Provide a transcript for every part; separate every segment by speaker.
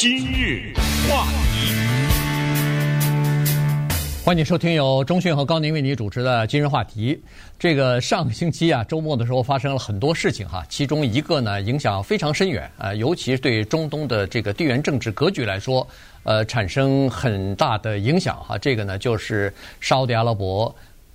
Speaker 1: 今日话题，
Speaker 2: 欢迎收听由中讯和高宁为你主持的今日话题。这个上个星期啊，周末的时候发生了很多事情哈，其中一个呢影响非常深远啊，尤其是对中东的这个地缘政治格局来说，呃，产生很大的影响哈。这个呢就是沙乌地阿拉伯，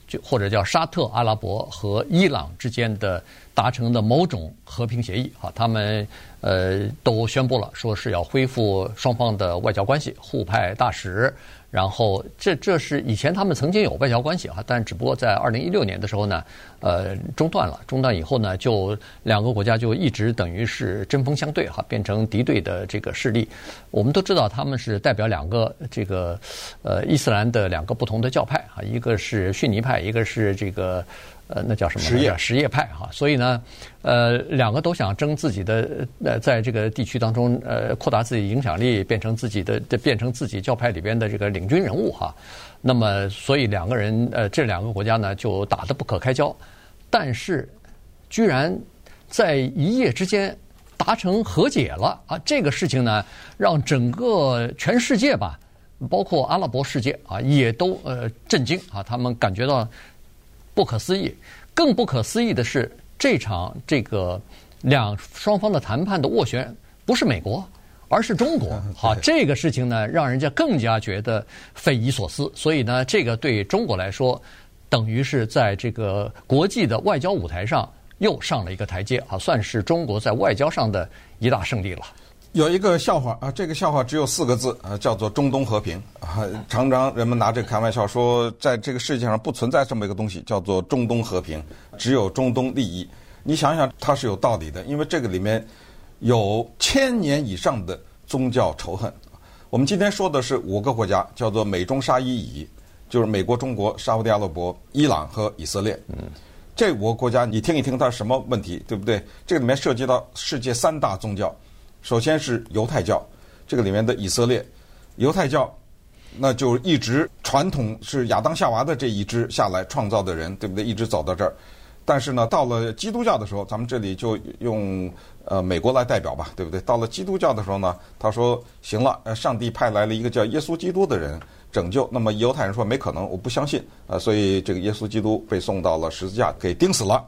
Speaker 2: 就或者叫沙特阿拉伯和伊朗之间的达成的某种和平协议哈，他们。呃，都宣布了，说是要恢复双方的外交关系，互派大使。然后，这这是以前他们曾经有外交关系啊，但只不过在二零一六年的时候呢，呃，中断了。中断以后呢，就两个国家就一直等于是针锋相对哈，变成敌对的这个势力。我们都知道他们是代表两个这个呃伊斯兰的两个不同的教派啊，一个是逊尼派，一个是这个。呃，那叫什么？什业什叶派哈，所以呢，呃，两个都想争自己的呃，在这个地区当中呃，扩大自己影响力，变成自己的，变成自己教派里边的这个领军人物哈。那么，所以两个人呃，这两个国家呢？就打得不可开交，但是居然在一夜之间达成和解了啊！这个事情呢，让整个全世界吧，包括阿拉伯世界啊，也都呃震惊啊，他们感觉到。不可思议，更不可思议的是，这场这个两双方的谈判的斡旋不是美国，而是中国。好，这个事情呢，让人家更加觉得匪夷所思。所以呢，这个对中国来说，等于是在这个国际的外交舞台上又上了一个台阶啊，算是中国在外交上的一大胜利了。
Speaker 3: 有一个笑话啊，这个笑话只有四个字啊，叫做“中东和平”啊。常常人们拿这个开玩笑说，在这个世界上不存在这么一个东西，叫做“中东和平”，只有中东利益。你想想，它是有道理的，因为这个里面有千年以上的宗教仇恨。我们今天说的是五个国家，叫做美中沙伊以，就是美国、中国、沙乌地阿拉伯、伊朗和以色列。嗯，这五个国家，你听一听它是什么问题，对不对？这个里面涉及到世界三大宗教。首先是犹太教，这个里面的以色列，犹太教，那就一直传统是亚当夏娃的这一支下来创造的人，对不对？一直走到这儿，但是呢，到了基督教的时候，咱们这里就用呃美国来代表吧，对不对？到了基督教的时候呢，他说行了，呃，上帝派来了一个叫耶稣基督的人拯救。那么犹太人说没可能，我不相信啊，所以这个耶稣基督被送到了十字架给钉死了。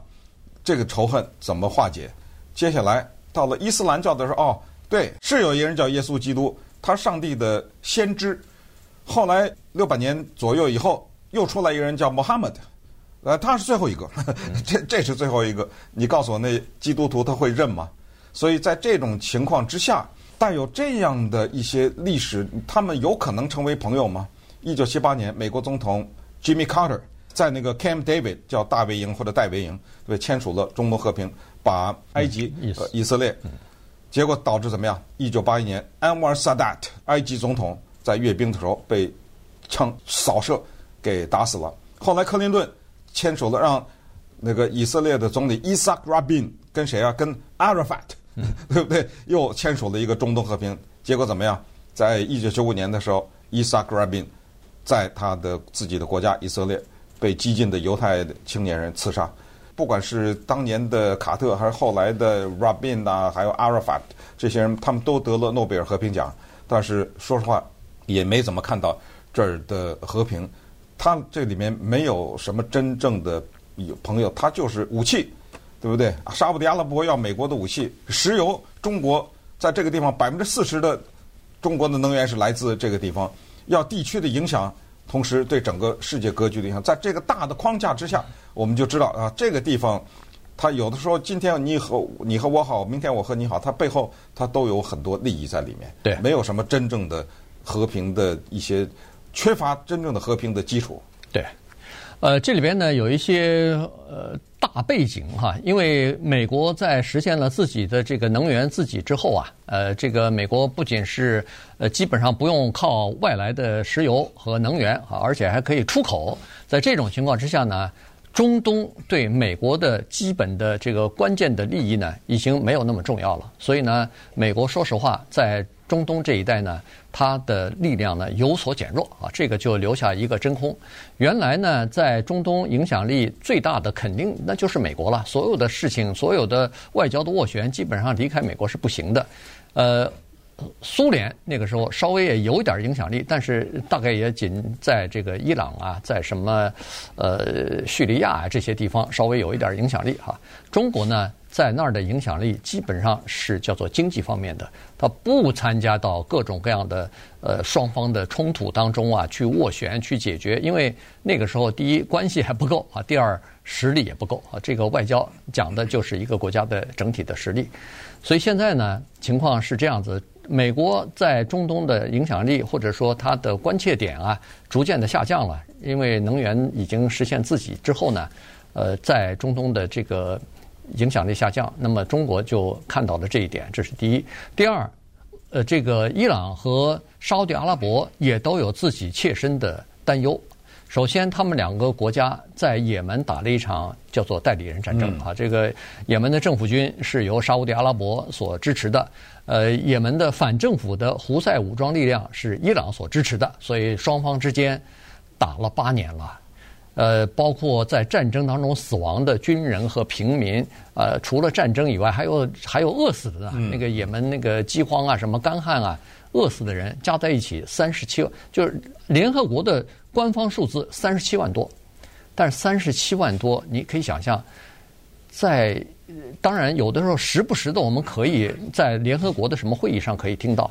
Speaker 3: 这个仇恨怎么化解？接下来。到了伊斯兰教的时候，哦，对，是有一个人叫耶稣基督，他上帝的先知。后来六百年左右以后，又出来一个人叫穆罕默德，呃，他是最后一个，这这是最后一个。你告诉我，那基督徒他会认吗？所以在这种情况之下，带有这样的一些历史，他们有可能成为朋友吗？一九七八年，美国总统 Jimmy Carter 在那个 Camp David 叫大卫营或者戴维营，对，签署了中东和平。把埃及、呃、以色列，结果导致怎么样？一九八一年，安瓦尔萨达特埃及总统在阅兵的时候被枪扫射给打死了。后来克林顿签署了让那个以色列的总理伊萨克·拉宾跟谁啊？跟阿拉法特，对不对？又签署了一个中东和平。结果怎么样？在一九九五年的时候，伊萨克·拉宾在他的自己的国家以色列被激进的犹太青年人刺杀。不管是当年的卡特，还是后来的 Rabin 呐、啊，还有 Arafat 这些人，他们都得了诺贝尔和平奖。但是说实话，也没怎么看到这儿的和平。他这里面没有什么真正的朋友，他就是武器，对不对？沙乌地阿拉伯要美国的武器，石油，中国在这个地方百分之四十的中国的能源是来自这个地方，要地区的影响。同时，对整个世界格局的影响，在这个大的框架之下，我们就知道啊，这个地方，它有的时候今天你和你和我好，明天我和你好，它背后它都有很多利益在里面。
Speaker 2: 对，
Speaker 3: 没有什么真正的和平的一些，缺乏真正的和平的基础。
Speaker 2: 对。呃，这里边呢有一些呃大背景哈，因为美国在实现了自己的这个能源自给之后啊，呃，这个美国不仅是呃基本上不用靠外来的石油和能源啊，而且还可以出口。在这种情况之下呢，中东对美国的基本的这个关键的利益呢，已经没有那么重要了。所以呢，美国说实话在中东这一带呢，它的力量呢有所减弱啊，这个就留下一个真空。原来呢，在中东影响力最大的肯定那就是美国了。所有的事情，所有的外交的斡旋，基本上离开美国是不行的。呃，苏联那个时候稍微也有一点影响力，但是大概也仅在这个伊朗啊，在什么呃叙利亚啊这些地方稍微有一点影响力哈。中国呢，在那儿的影响力基本上是叫做经济方面的，他不参加到各种各样的呃双方的冲突当中啊，去斡旋去解决，因为那个时候第一关系还不够啊，第二实力也不够啊。这个外交讲的就是一个国家的整体的实力，所以现在呢，情况是这样子。美国在中东的影响力，或者说它的关切点啊，逐渐的下降了。因为能源已经实现自己之后呢，呃，在中东的这个影响力下降，那么中国就看到了这一点，这是第一。第二，呃，这个伊朗和沙乌地阿拉伯也都有自己切身的担忧。首先，他们两个国家在也门打了一场叫做代理人战争啊。这个也门的政府军是由沙乌地阿拉伯所支持的。呃，也门的反政府的胡塞武装力量是伊朗所支持的，所以双方之间打了八年了。呃，包括在战争当中死亡的军人和平民，呃，除了战争以外，还有还有饿死的呢。那个也门那个饥荒啊，什么干旱啊，饿死的人加在一起三十七万，就是联合国的官方数字三十七万多。但是三十七万多，你可以想象，在。当然，有的时候时不时的，我们可以在联合国的什么会议上可以听到，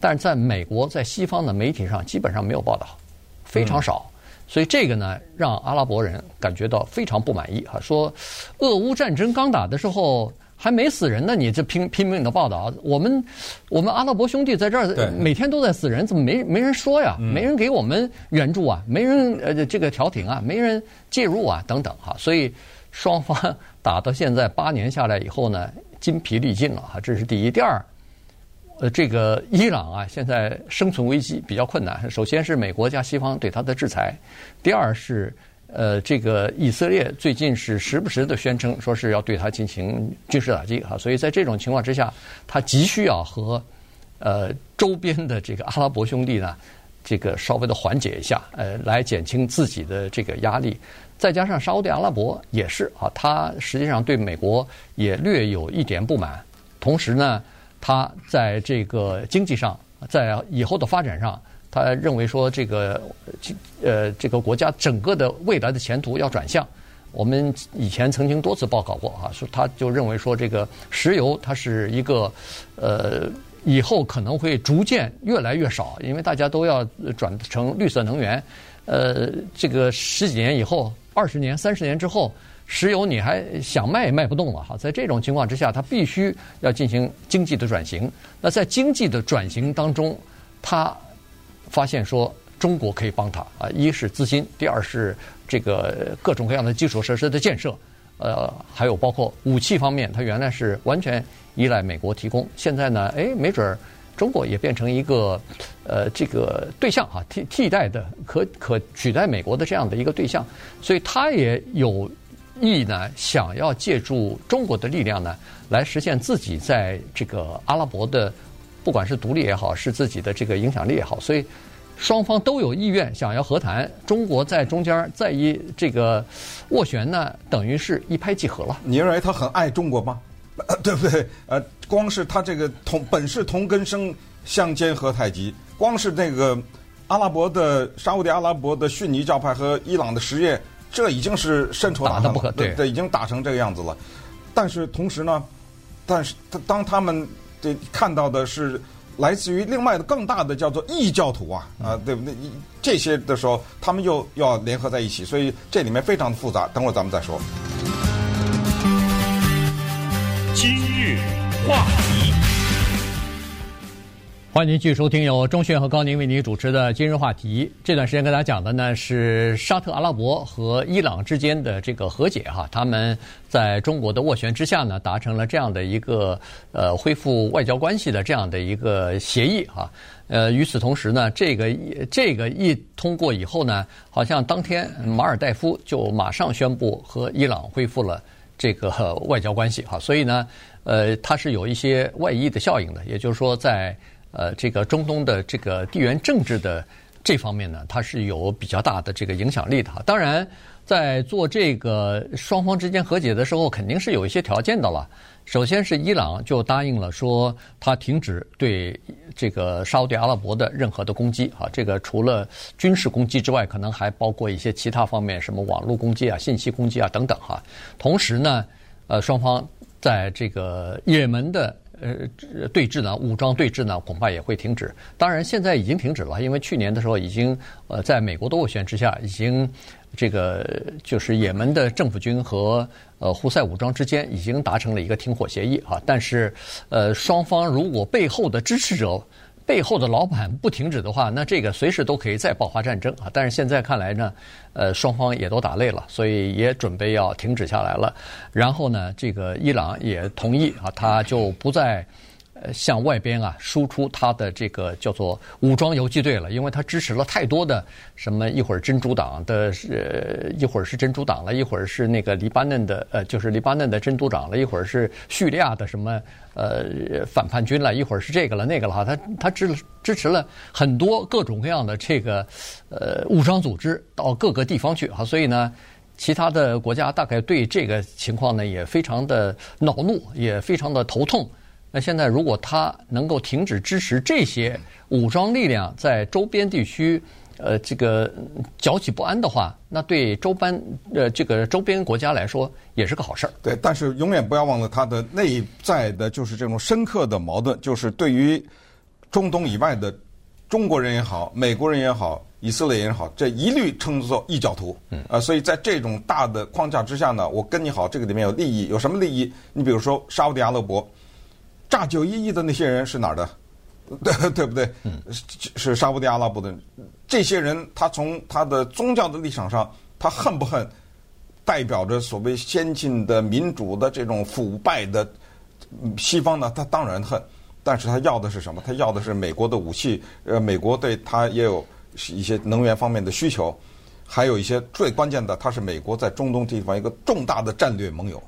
Speaker 2: 但是在美国在西方的媒体上基本上没有报道，非常少。所以这个呢，让阿拉伯人感觉到非常不满意啊，说俄乌战争刚打的时候还没死人呢，你这拼拼命的报道，我们我们阿拉伯兄弟在这儿每天都在死人，怎么没没人说呀？没人给我们援助啊？没人呃这个调停啊？没人介入啊？等等哈，所以。双方 打到现在八年下来以后呢，筋疲力尽了哈，这是第一。第二，呃，这个伊朗啊，现在生存危机比较困难。首先是美国加西方对他的制裁，第二是呃，这个以色列最近是时不时的宣称说是要对他进行军事打击哈，所以在这种情况之下，他急需要和呃周边的这个阿拉伯兄弟呢，这个稍微的缓解一下，呃，来减轻自己的这个压力。再加上沙乌地阿拉伯也是啊，他实际上对美国也略有一点不满。同时呢，他在这个经济上，在以后的发展上，他认为说这个呃这个国家整个的未来的前途要转向。我们以前曾经多次报告过啊，说他就认为说这个石油它是一个呃以后可能会逐渐越来越少，因为大家都要转成绿色能源。呃，这个十几年以后。二十年、三十年之后，石油你还想卖也卖不动了哈。在这种情况之下，他必须要进行经济的转型。那在经济的转型当中，他发现说中国可以帮他啊，一是资金，第二是这个各种各样的基础设施的建设，呃，还有包括武器方面，他原来是完全依赖美国提供，现在呢，哎，没准儿。中国也变成一个，呃，这个对象哈，替替代的可可取代美国的这样的一个对象，所以他也有意呢，想要借助中国的力量呢，来实现自己在这个阿拉伯的，不管是独立也好，是自己的这个影响力也好，所以双方都有意愿想要和谈，中国在中间再一这个斡旋呢，等于是一拍即合了。
Speaker 3: 你认为他很爱中国吗？对不对？呃，光是他这个同本是同根生，相煎何太急。光是那个阿拉伯的沙乌地阿拉伯的逊尼教派和伊朗的什叶，这已经是深仇大恨了，
Speaker 2: 打得不可对，
Speaker 3: 对，已经打成这个样子了。但是同时呢，但是他当他们这看到的是来自于另外的更大的叫做异教徒啊啊，对不对？这些的时候，他们又要联合在一起，所以这里面非常的复杂。等会儿咱们再说。
Speaker 1: 今日话题，
Speaker 2: 欢迎您继续收听由钟迅和高宁为您主持的《今日话题》。这段时间跟大家讲的呢是沙特阿拉伯和伊朗之间的这个和解哈，他们在中国的斡旋之下呢，达成了这样的一个呃恢复外交关系的这样的一个协议哈。呃，与此同时呢，这个这个一通过以后呢，好像当天马尔代夫就马上宣布和伊朗恢复了。这个外交关系哈，所以呢，呃，它是有一些外溢的效应的。也就是说，在呃这个中东的这个地缘政治的这方面呢，它是有比较大的这个影响力的。当然，在做这个双方之间和解的时候，肯定是有一些条件的了。首先是伊朗就答应了说，他停止对这个沙乌地阿拉伯的任何的攻击啊，这个除了军事攻击之外，可能还包括一些其他方面，什么网络攻击啊、信息攻击啊等等哈。同时呢，呃，双方在这个也门的呃对峙呢，武装对峙呢，恐怕也会停止。当然，现在已经停止了，因为去年的时候已经呃，在美国的斡旋之下，已经这个就是也门的政府军和。呃，胡塞武装之间已经达成了一个停火协议啊，但是，呃，双方如果背后的支持者、背后的老板不停止的话，那这个随时都可以再爆发战争啊。但是现在看来呢，呃，双方也都打累了，所以也准备要停止下来了。然后呢，这个伊朗也同意啊，他就不再。向外边啊输出他的这个叫做武装游击队了，因为他支持了太多的什么一会儿真主党的呃一会儿是真主党了，一会儿是那个黎巴嫩的呃就是黎巴嫩的真主党了，一会儿是叙利亚的什么呃反叛军了，一会儿是这个了那个了哈，他他支支持了很多各种各样的这个呃武装组织到各个地方去哈，所以呢，其他的国家大概对这个情况呢也非常的恼怒，也非常的头痛。那现在，如果他能够停止支持这些武装力量在周边地区，呃，这个搅起不安的话，那对周边呃这个周边国家来说也是个好事儿。
Speaker 3: 对，但是永远不要忘了他的内在的就是这种深刻的矛盾，就是对于中东以外的中国人也好、美国人也好、以色列人也好，这一律称作异教徒。嗯。啊，所以在这种大的框架之下呢，我跟你好，这个里面有利益，有什么利益？你比如说沙乌地阿拉伯。炸九一一的那些人是哪儿的？对对不对？是沙乌地阿拉伯的。这些人，他从他的宗教的立场上，他恨不恨代表着所谓先进的民主的这种腐败的西方呢？他当然恨。但是他要的是什么？他要的是美国的武器。呃，美国对他也有一些能源方面的需求，还有一些最关键的，他是美国在中东地方一个重大的战略盟友。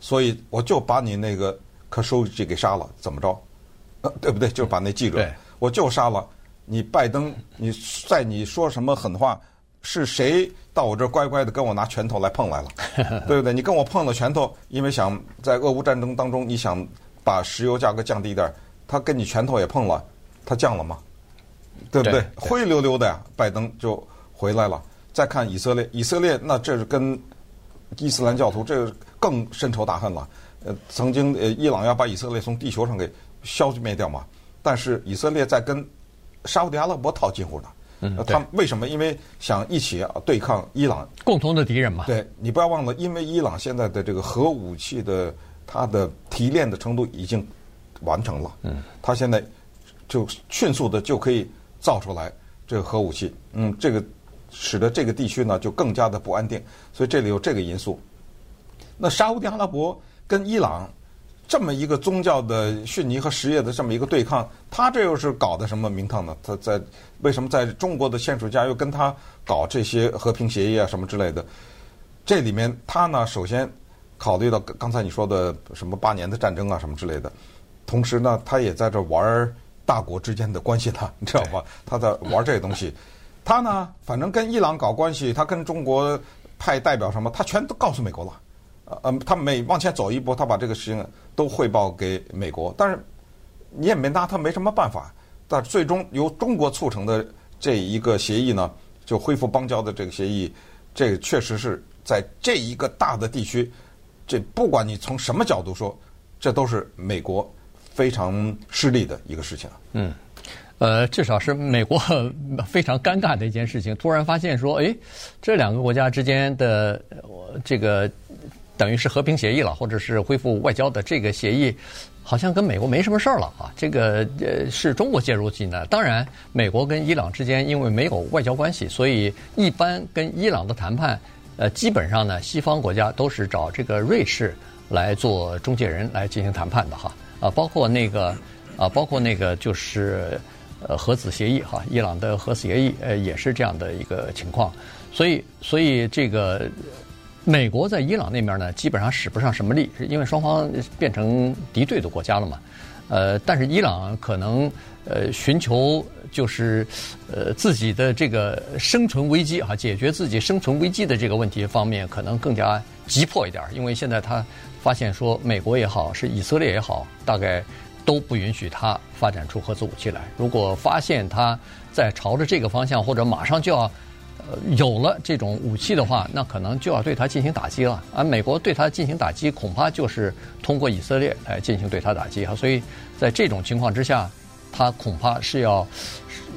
Speaker 3: 所以，我就把你那个。可收集给杀了，怎么着？呃，对不对？就把那记者，
Speaker 2: 对
Speaker 3: 我就杀了你，拜登，你在你说什么狠话？是谁到我这儿乖乖的跟我拿拳头来碰来了？对不对？你跟我碰了拳头，因为想在俄乌战争当中，你想把石油价格降低一点，他跟你拳头也碰了，他降了吗？对不对？对灰溜溜的呀，拜登就回来了。再看以色列，以色列那这是跟伊斯兰教徒这更深仇大恨了。呃，曾经呃，伊朗要把以色列从地球上给消灭掉嘛？但是以色列在跟沙乌地阿拉伯套近乎呢。嗯，他为什么？因为想一起啊对抗伊朗，
Speaker 2: 共同的敌人嘛。
Speaker 3: 对，你不要忘了，因为伊朗现在的这个核武器的它的提炼的程度已经完成了。嗯，它现在就迅速的就可以造出来这个核武器。嗯，这个使得这个地区呢就更加的不安定。所以这里有这个因素。那沙乌地阿拉伯。跟伊朗这么一个宗教的逊尼和什叶的这么一个对抗，他这又是搞的什么名堂呢？他在为什么在中国的签署家又跟他搞这些和平协议啊什么之类的？这里面他呢，首先考虑到刚才你说的什么八年的战争啊什么之类的，同时呢，他也在这玩大国之间的关系呢，你知道吧？他在玩这个东西。他呢，反正跟伊朗搞关系，他跟中国派代表什么，他全都告诉美国了。呃，他每往前走一步，他把这个事情都汇报给美国，但是你也没拿他没什么办法。但最终由中国促成的这一个协议呢，就恢复邦交的这个协议，这确实是在这一个大的地区，这不管你从什么角度说，这都是美国非常失利的一个事情。
Speaker 2: 嗯，呃，至少是美国非常尴尬的一件事情。突然发现说，哎，这两个国家之间的这个。等于是和平协议了，或者是恢复外交的这个协议，好像跟美国没什么事儿了啊。这个呃是中国介入进来。当然，美国跟伊朗之间因为没有外交关系，所以一般跟伊朗的谈判，呃，基本上呢，西方国家都是找这个瑞士来做中介人来进行谈判的哈。啊，包括那个啊，包括那个就是呃核子协议哈，伊朗的核子协议呃也是这样的一个情况。所以，所以这个。美国在伊朗那边呢，基本上使不上什么力，是因为双方变成敌对的国家了嘛。呃，但是伊朗可能呃寻求就是呃自己的这个生存危机哈，解决自己生存危机的这个问题方面，可能更加急迫一点，因为现在他发现说，美国也好，是以色列也好，大概都不允许他发展出核子武器来。如果发现他在朝着这个方向，或者马上就要。有了这种武器的话，那可能就要对他进行打击了。而美国对他进行打击，恐怕就是通过以色列来进行对他打击哈。所以在这种情况之下，他恐怕是要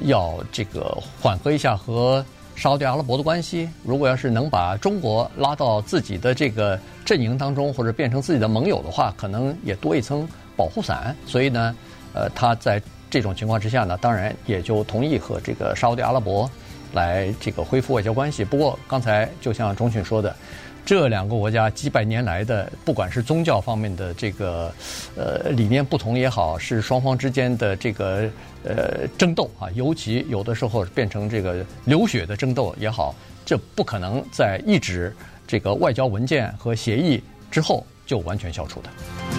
Speaker 2: 要这个缓和一下和沙特阿拉伯的关系。如果要是能把中国拉到自己的这个阵营当中，或者变成自己的盟友的话，可能也多一层保护伞。所以呢，呃，他在这种情况之下呢，当然也就同意和这个沙特阿拉伯。来这个恢复外交关系。不过刚才就像钟迅说的，这两个国家几百年来的，不管是宗教方面的这个呃理念不同也好，是双方之间的这个呃争斗啊，尤其有的时候变成这个流血的争斗也好，这不可能在一纸这个外交文件和协议之后就完全消除的。